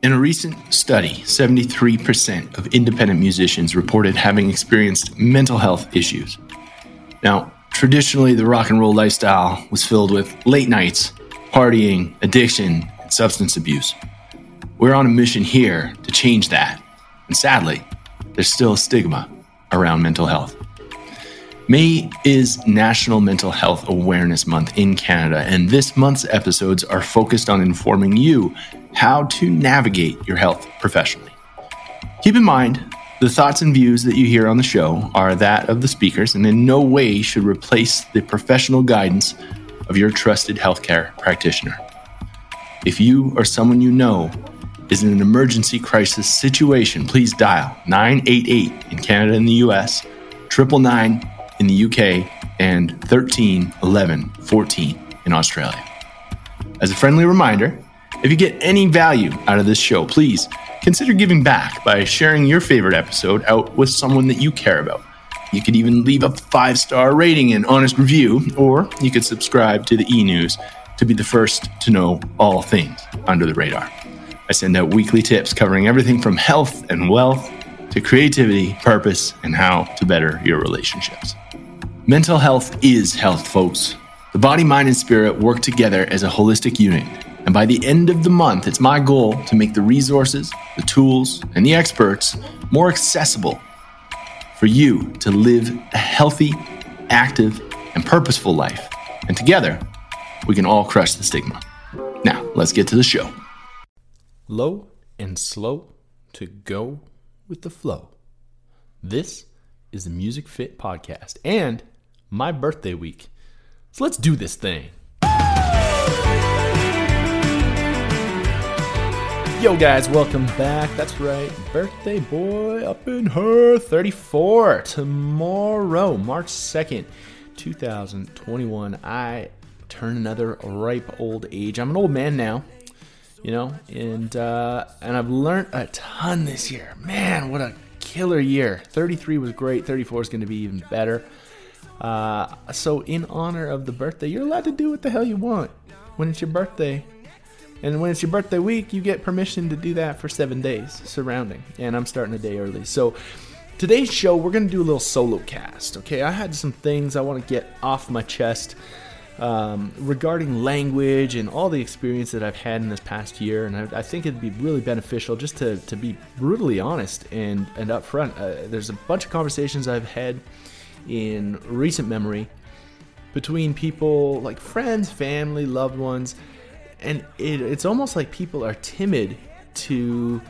In a recent study, 73% of independent musicians reported having experienced mental health issues. Now, traditionally, the rock and roll lifestyle was filled with late nights, partying, addiction, and substance abuse. We're on a mission here to change that. And sadly, there's still a stigma around mental health. May is National Mental Health Awareness Month in Canada, and this month's episodes are focused on informing you how to navigate your health professionally. Keep in mind, the thoughts and views that you hear on the show are that of the speakers and in no way should replace the professional guidance of your trusted healthcare practitioner. If you or someone you know is in an emergency crisis situation, please dial 988 in Canada and the US, 999 in the UK, and 13 11 14 in Australia. As a friendly reminder, if you get any value out of this show, please consider giving back by sharing your favorite episode out with someone that you care about. You could even leave a five star rating and honest review, or you could subscribe to the e news to be the first to know all things under the radar. I send out weekly tips covering everything from health and wealth to creativity, purpose, and how to better your relationships. Mental health is health, folks. The body, mind, and spirit work together as a holistic unit and by the end of the month, it's my goal to make the resources, the tools, and the experts more accessible for you to live a healthy, active, and purposeful life. And together, we can all crush the stigma. Now, let's get to the show. Low and slow to go with the flow. This is the Music Fit Podcast and my birthday week. So let's do this thing. Yo, guys, welcome back. That's right, birthday boy up in her 34 tomorrow, March 2nd, 2021. I turn another ripe old age. I'm an old man now, you know, and uh, and I've learned a ton this year. Man, what a killer year! 33 was great. 34 is going to be even better. Uh, so, in honor of the birthday, you're allowed to do what the hell you want when it's your birthday. And when it's your birthday week, you get permission to do that for seven days surrounding. And I'm starting a day early. So today's show, we're going to do a little solo cast. Okay, I had some things I want to get off my chest um, regarding language and all the experience that I've had in this past year. And I, I think it'd be really beneficial just to, to be brutally honest and, and upfront. Uh, there's a bunch of conversations I've had in recent memory between people like friends, family, loved ones and it, it's almost like people are timid to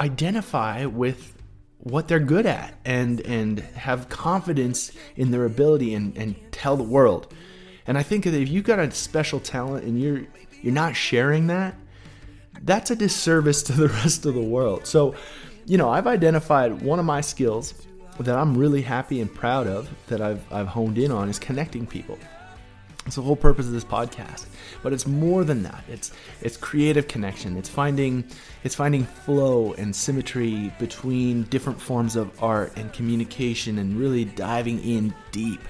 identify with what they're good at and and have confidence in their ability and, and tell the world. And I think that if you've got a special talent and you're you're not sharing that, that's a disservice to the rest of the world. So, you know, I've identified one of my skills that I'm really happy and proud of that I've I've honed in on is connecting people. It's the whole purpose of this podcast. But it's more than that. It's it's creative connection. It's finding it's finding flow and symmetry between different forms of art and communication and really diving in deep.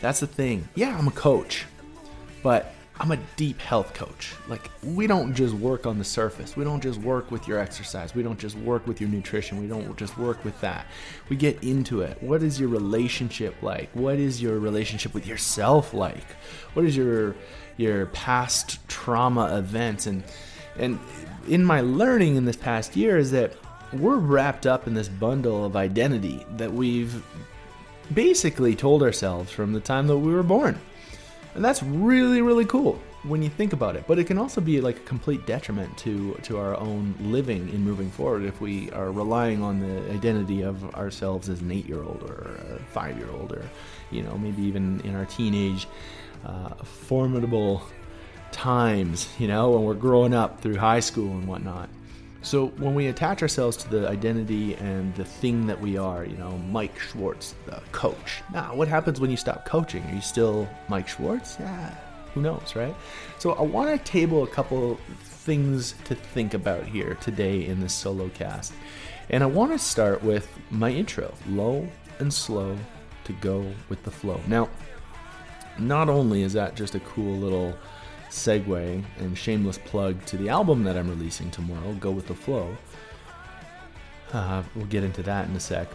That's the thing. Yeah, I'm a coach. But I'm a deep health coach. Like, we don't just work on the surface. We don't just work with your exercise. We don't just work with your nutrition. We don't just work with that. We get into it. What is your relationship like? What is your relationship with yourself like? What is your your past trauma events and and in my learning in this past year is that we're wrapped up in this bundle of identity that we've basically told ourselves from the time that we were born. And that's really, really cool when you think about it. But it can also be like a complete detriment to to our own living in moving forward if we are relying on the identity of ourselves as an eight year old or a five year old or you know maybe even in our teenage uh, formidable times. You know when we're growing up through high school and whatnot. So when we attach ourselves to the identity and the thing that we are, you know, Mike Schwartz, the coach. Now, what happens when you stop coaching? Are you still Mike Schwartz? Yeah, who knows, right? So I want to table a couple things to think about here today in this solo cast. And I want to start with my intro, low and slow to go with the flow. Now, not only is that just a cool little segue and shameless plug to the album that I'm releasing tomorrow, Go With The Flow. Uh, we'll get into that in a sec.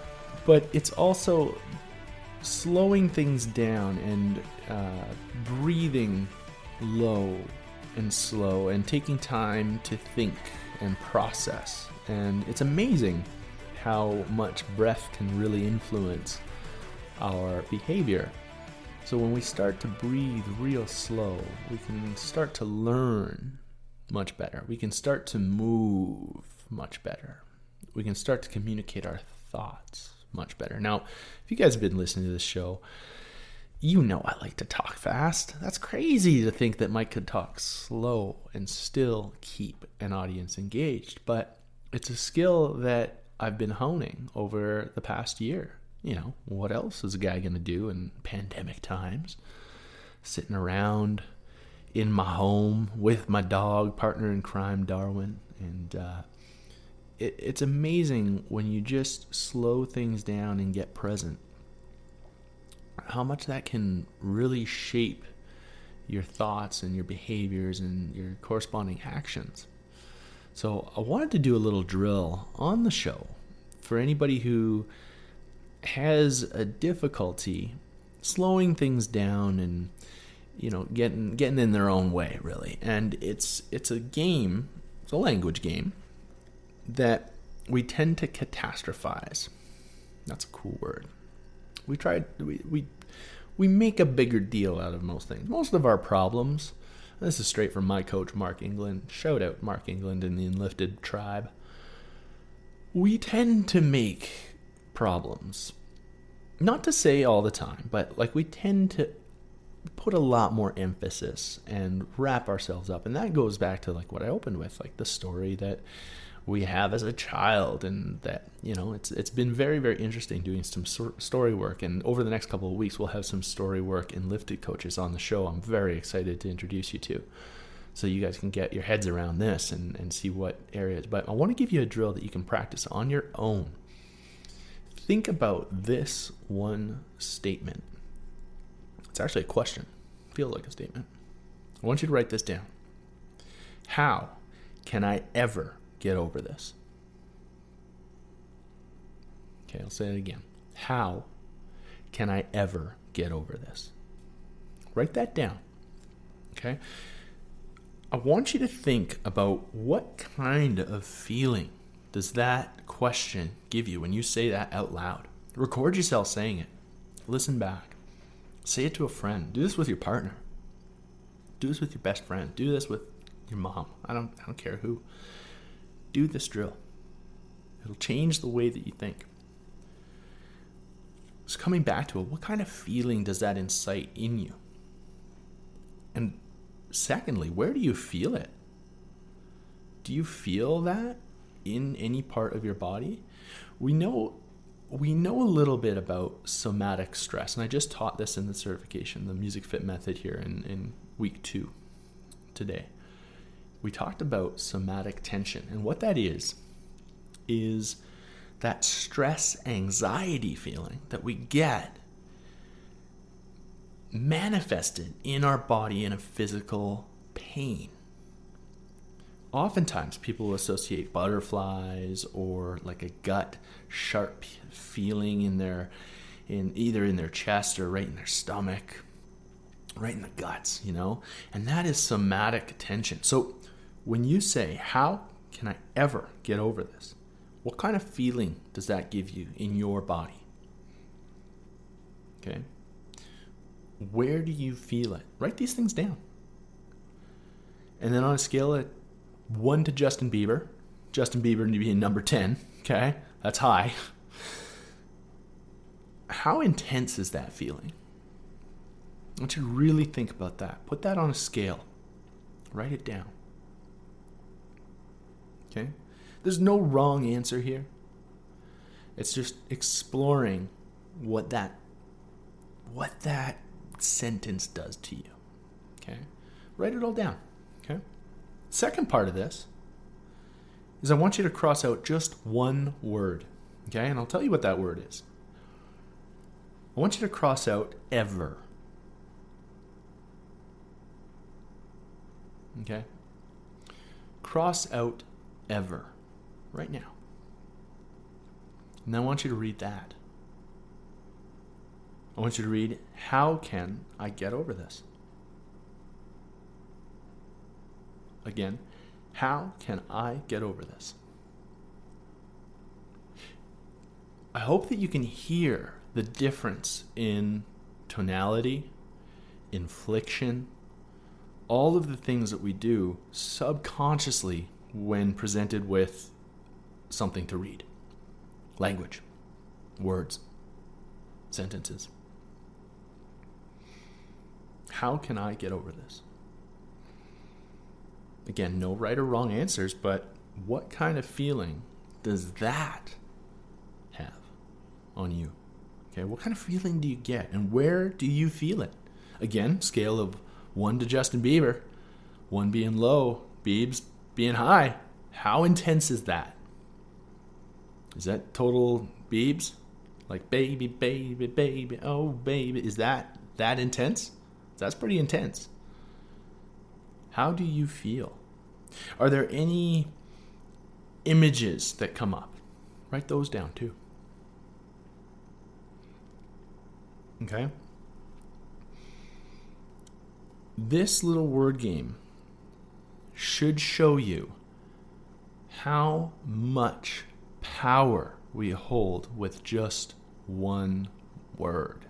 But it's also slowing things down and uh, breathing low and slow and taking time to think and process. And it's amazing how much breath can really influence our behavior. So when we start to breathe real slow, we can start to learn much better. We can start to move much better. We can start to communicate our thoughts much better. Now, if you guys have been listening to this show, you know I like to talk fast. That's crazy to think that Mike could talk slow and still keep an audience engaged, but it's a skill that I've been honing over the past year. You know, what else is a guy going to do in pandemic times? Sitting around in my home with my dog, partner in crime, Darwin. And uh, it, it's amazing when you just slow things down and get present how much that can really shape your thoughts and your behaviors and your corresponding actions. So, I wanted to do a little drill on the show for anybody who has a difficulty slowing things down and you know getting getting in their own way really and it's it's a game it's a language game that we tend to catastrophize that's a cool word we try we, we we make a bigger deal out of most things. Most of our problems. This is straight from my coach Mark England. Shout out Mark England and the Enlifted tribe. We tend to make problems. Not to say all the time, but like we tend to put a lot more emphasis and wrap ourselves up. And that goes back to like what I opened with, like the story that we have as a child and that you know it's it's been very very interesting doing some story work and over the next couple of weeks we'll have some story work Enlifted coaches on the show i'm very excited to introduce you to so you guys can get your heads around this and, and see what areas but i want to give you a drill that you can practice on your own think about this one statement it's actually a question feels like a statement i want you to write this down how can i ever get over this? Okay, I'll say it again. How can I ever get over this? Write that down. Okay? I want you to think about what kind of feeling does that question give you when you say that out loud? Record yourself saying it. Listen back. Say it to a friend. Do this with your partner. Do this with your best friend. Do this with your mom. I don't I don't care who do this drill. It'll change the way that you think. Just coming back to it, what kind of feeling does that incite in you? And secondly, where do you feel it? Do you feel that in any part of your body? We know we know a little bit about somatic stress, and I just taught this in the certification, the Music Fit method here in, in week two today we talked about somatic tension. And what that is, is that stress anxiety feeling that we get manifested in our body in a physical pain. Oftentimes, people associate butterflies or like a gut sharp feeling in their, in either in their chest or right in their stomach, right in the guts, you know, and that is somatic tension. So, when you say, How can I ever get over this? What kind of feeling does that give you in your body? Okay. Where do you feel it? Write these things down. And then on a scale of 1 to Justin Bieber, Justin Bieber being number 10, okay? That's high. How intense is that feeling? I want you to really think about that. Put that on a scale. Write it down. Okay? There's no wrong answer here. It's just exploring what that what that sentence does to you. Okay? Write it all down. Second part of this is I want you to cross out just one word. Okay? And I'll tell you what that word is. I want you to cross out ever. Okay? Cross out ever right now. And I want you to read that. I want you to read, How can I get over this? Again, how can I get over this? I hope that you can hear the difference in tonality, inflection, all of the things that we do subconsciously when presented with something to read language, words, sentences. How can I get over this? Again, no right or wrong answers, but what kind of feeling does that have on you? Okay, what kind of feeling do you get and where do you feel it? Again, scale of 1 to Justin Bieber, 1 being low, Biebs being high. How intense is that? Is that total Biebs? Like baby, baby, baby, oh baby. Is that that intense? That's pretty intense. How do you feel? Are there any images that come up? Write those down too. Okay? This little word game should show you how much power we hold with just one word.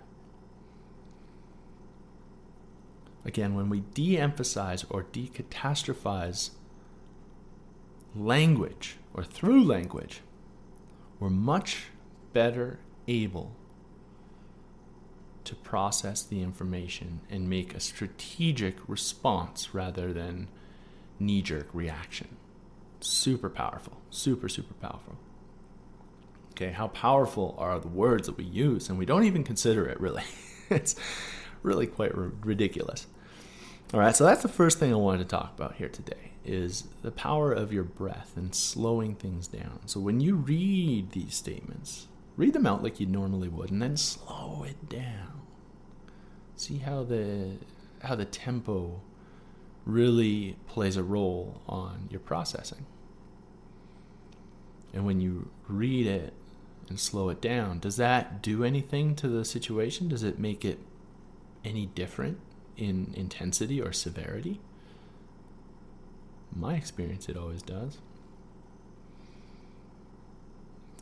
Again, when we de emphasize or decatastrophize language or through language, we're much better able to process the information and make a strategic response rather than knee jerk reaction. Super powerful, super, super powerful. Okay, how powerful are the words that we use? And we don't even consider it really. it's really quite r- ridiculous. All right, so that's the first thing I wanted to talk about here today is the power of your breath and slowing things down. So when you read these statements, read them out like you normally would and then slow it down. See how the how the tempo really plays a role on your processing. And when you read it and slow it down, does that do anything to the situation? Does it make it any different in intensity or severity? My experience, it always does.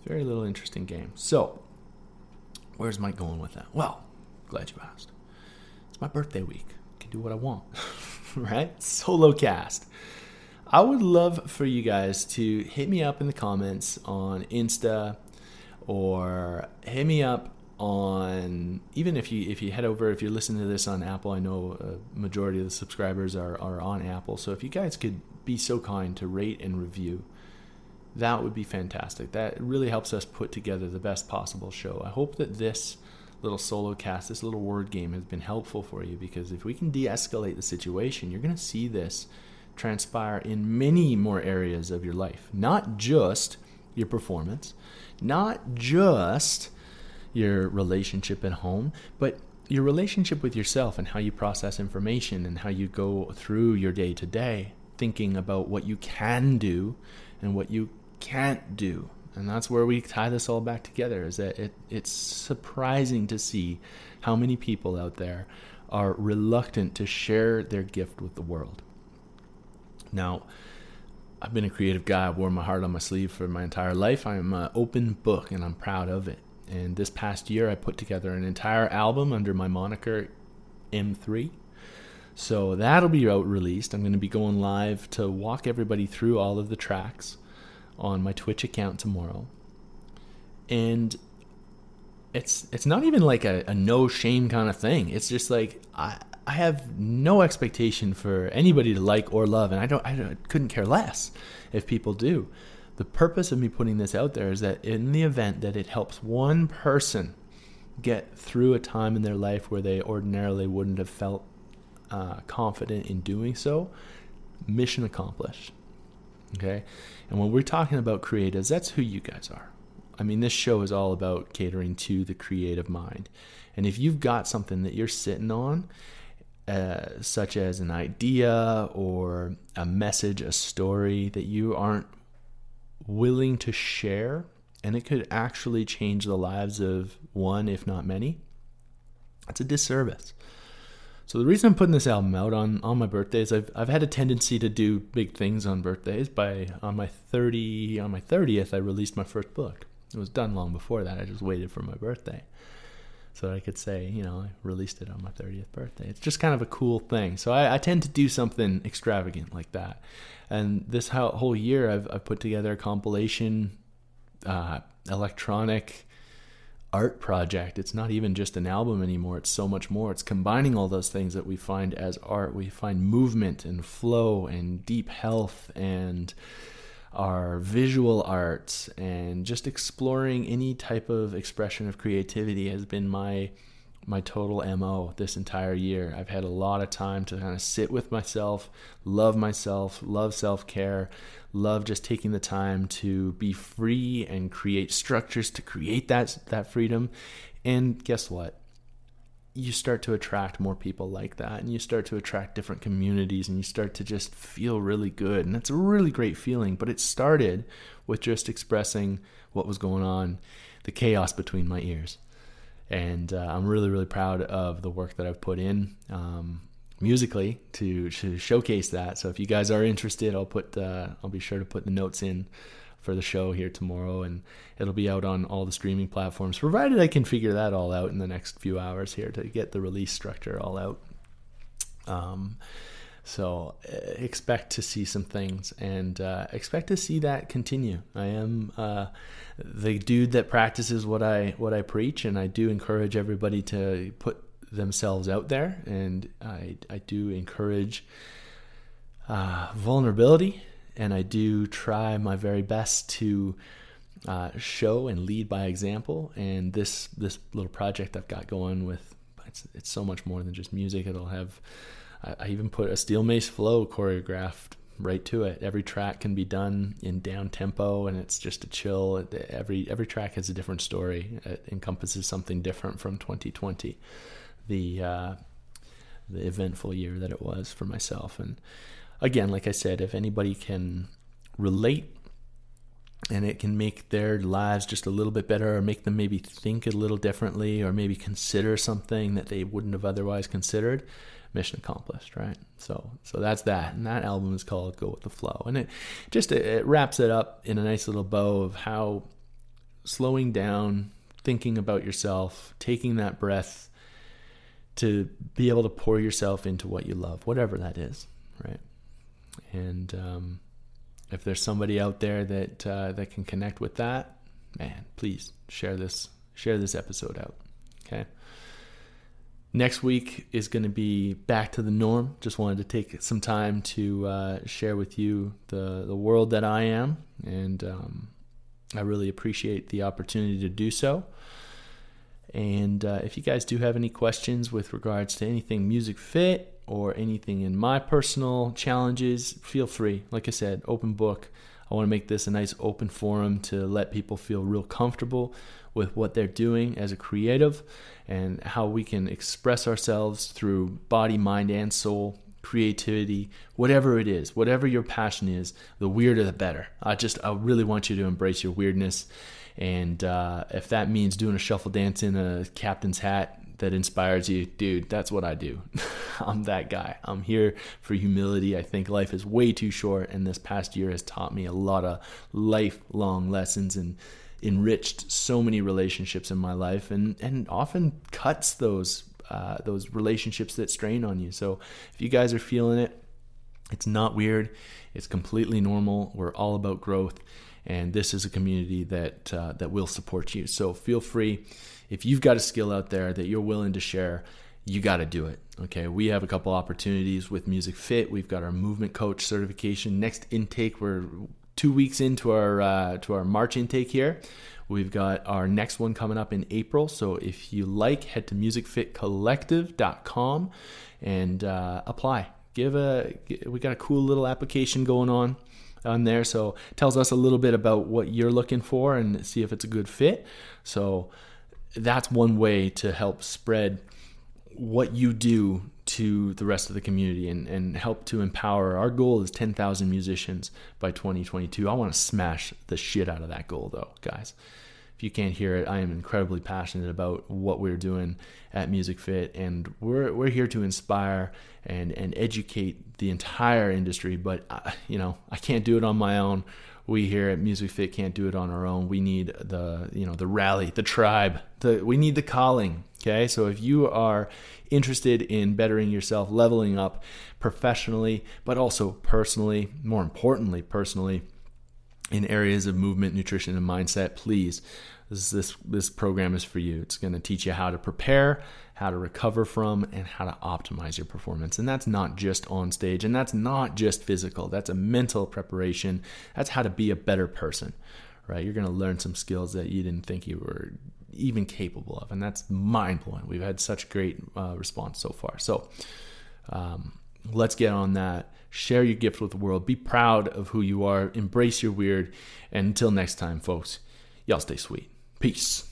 Very little interesting game. So, where's Mike going with that? Well, glad you asked. It's my birthday week. I can do what I want, right? Solo cast. I would love for you guys to hit me up in the comments on Insta or hit me up on even if you if you head over if you're listening to this on Apple I know a majority of the subscribers are, are on Apple. So if you guys could be so kind to rate and review that would be fantastic. That really helps us put together the best possible show. I hope that this little solo cast this little word game has been helpful for you because if we can de-escalate the situation you're going to see this transpire in many more areas of your life. Not just your performance not just your relationship at home, but your relationship with yourself and how you process information and how you go through your day to day, thinking about what you can do and what you can't do. And that's where we tie this all back together is that it, it's surprising to see how many people out there are reluctant to share their gift with the world. Now, I've been a creative guy. I've worn my heart on my sleeve for my entire life. I'm an open book and I'm proud of it. And this past year, I put together an entire album under my moniker M3. So that'll be out released. I'm going to be going live to walk everybody through all of the tracks on my Twitch account tomorrow. And it's it's not even like a, a no shame kind of thing. It's just like I I have no expectation for anybody to like or love, and I don't I don't, couldn't care less if people do the purpose of me putting this out there is that in the event that it helps one person get through a time in their life where they ordinarily wouldn't have felt uh, confident in doing so, mission accomplished. Okay? And when we're talking about creatives, that's who you guys are. I mean, this show is all about catering to the creative mind. And if you've got something that you're sitting on uh, such as an idea or a message, a story that you aren't willing to share, and it could actually change the lives of one, if not many, that's a disservice. So the reason I'm putting this album out on, on my birthday is I've, I've had a tendency to do big things on birthdays. By on my 30 on my 30th, I released my first book. It was done long before that. I just waited for my birthday so I could say, you know, I released it on my 30th birthday. It's just kind of a cool thing. So I, I tend to do something extravagant like that. And this whole year, I've, I've put together a compilation, uh, electronic art project. It's not even just an album anymore. It's so much more. It's combining all those things that we find as art. We find movement and flow and deep health and our visual arts and just exploring any type of expression of creativity has been my my total MO this entire year. I've had a lot of time to kind of sit with myself, love myself, love self-care, love just taking the time to be free and create structures to create that that freedom. And guess what? You start to attract more people like that and you start to attract different communities and you start to just feel really good and that's a really great feeling. But it started with just expressing what was going on the chaos between my ears. And uh, i'm really really proud of the work that i've put in um, musically to, to showcase that. So if you guys are interested i'll put uh, i'll be sure to put the notes in for the show here tomorrow, and it'll be out on all the streaming platforms, provided I can figure that all out in the next few hours here to get the release structure all out. Um, so uh, expect to see some things and uh, expect to see that continue. I am uh, the dude that practices what I what I preach, and I do encourage everybody to put themselves out there, and I I do encourage uh, vulnerability and I do try my very best to uh, show and lead by example. And this this little project I've got going with it's, it's so much more than just music. It'll have I, I even put a steel mace flow choreographed right to it. Every track can be done in down tempo, and it's just a chill. Every every track has a different story. It encompasses something different from 2020, the uh, the eventful year that it was for myself, and again, like I said, if anybody can relate and it can make their lives just a little bit better or make them maybe think a little differently or maybe consider something that they wouldn't have otherwise considered mission accomplished right? So so that's that. And that album is called go with the flow. And it just it wraps it up in a nice little bow of how slowing down thinking about yourself taking that breath to be able to pour yourself into what you love whatever that is right and um, if there's somebody out there that uh, that can connect with that, man, please share this share this episode out. Okay. Next week is going to be back to the norm. Just wanted to take some time to uh, share with you the the world that I am, and um, I really appreciate the opportunity to do so. And uh, if you guys do have any questions with regards to anything music fit or anything in my personal challenges, feel free. Like I said, open book. I want to make this a nice open forum to let people feel real comfortable with what they're doing as a creative and how we can express ourselves through body, mind, and soul, creativity, whatever it is, whatever your passion is, the weirder the better. I just, I really want you to embrace your weirdness. And uh, if that means doing a shuffle dance in a captain's hat, that inspires you, dude, that's what I do. I'm that guy. I'm here for humility. I think life is way too short, and this past year has taught me a lot of lifelong lessons and enriched so many relationships in my life, and and often cuts those uh, those relationships that strain on you. So if you guys are feeling it, it's not weird. It's completely normal. We're all about growth, and this is a community that uh, that will support you. So feel free if you've got a skill out there that you're willing to share, you got to do it. Okay, we have a couple opportunities with Music Fit. We've got our movement coach certification. Next intake, we're two weeks into our uh, to our March intake here. We've got our next one coming up in April. So if you like, head to musicfitcollective.com and uh, apply. Give a we got a cool little application going on on there. So tells us a little bit about what you're looking for and see if it's a good fit. So that's one way to help spread what you do to the rest of the community and, and help to empower. Our goal is 10,000 musicians by 2022. I want to smash the shit out of that goal, though, guys. If you can't hear it, I am incredibly passionate about what we're doing at Music Fit, and we're, we're here to inspire and, and educate the entire industry. But, I, you know, I can't do it on my own we here at Music Fit can't do it on our own. We need the you know the rally, the tribe. The, we need the calling. Okay, so if you are interested in bettering yourself, leveling up professionally, but also personally, more importantly, personally, in areas of movement, nutrition, and mindset, please this this this program is for you. It's going to teach you how to prepare, how to recover from, and how to optimize your performance. And that's not just on stage, and that's not just physical. That's a mental preparation. That's how to be a better person, right? You're going to learn some skills that you didn't think you were even capable of, and that's mind blowing. We've had such great uh, response so far. So. Um, let's get on that. Share your gift with the world. Be proud of who you are. Embrace your weird. And until next time, folks, y'all stay sweet. Peace.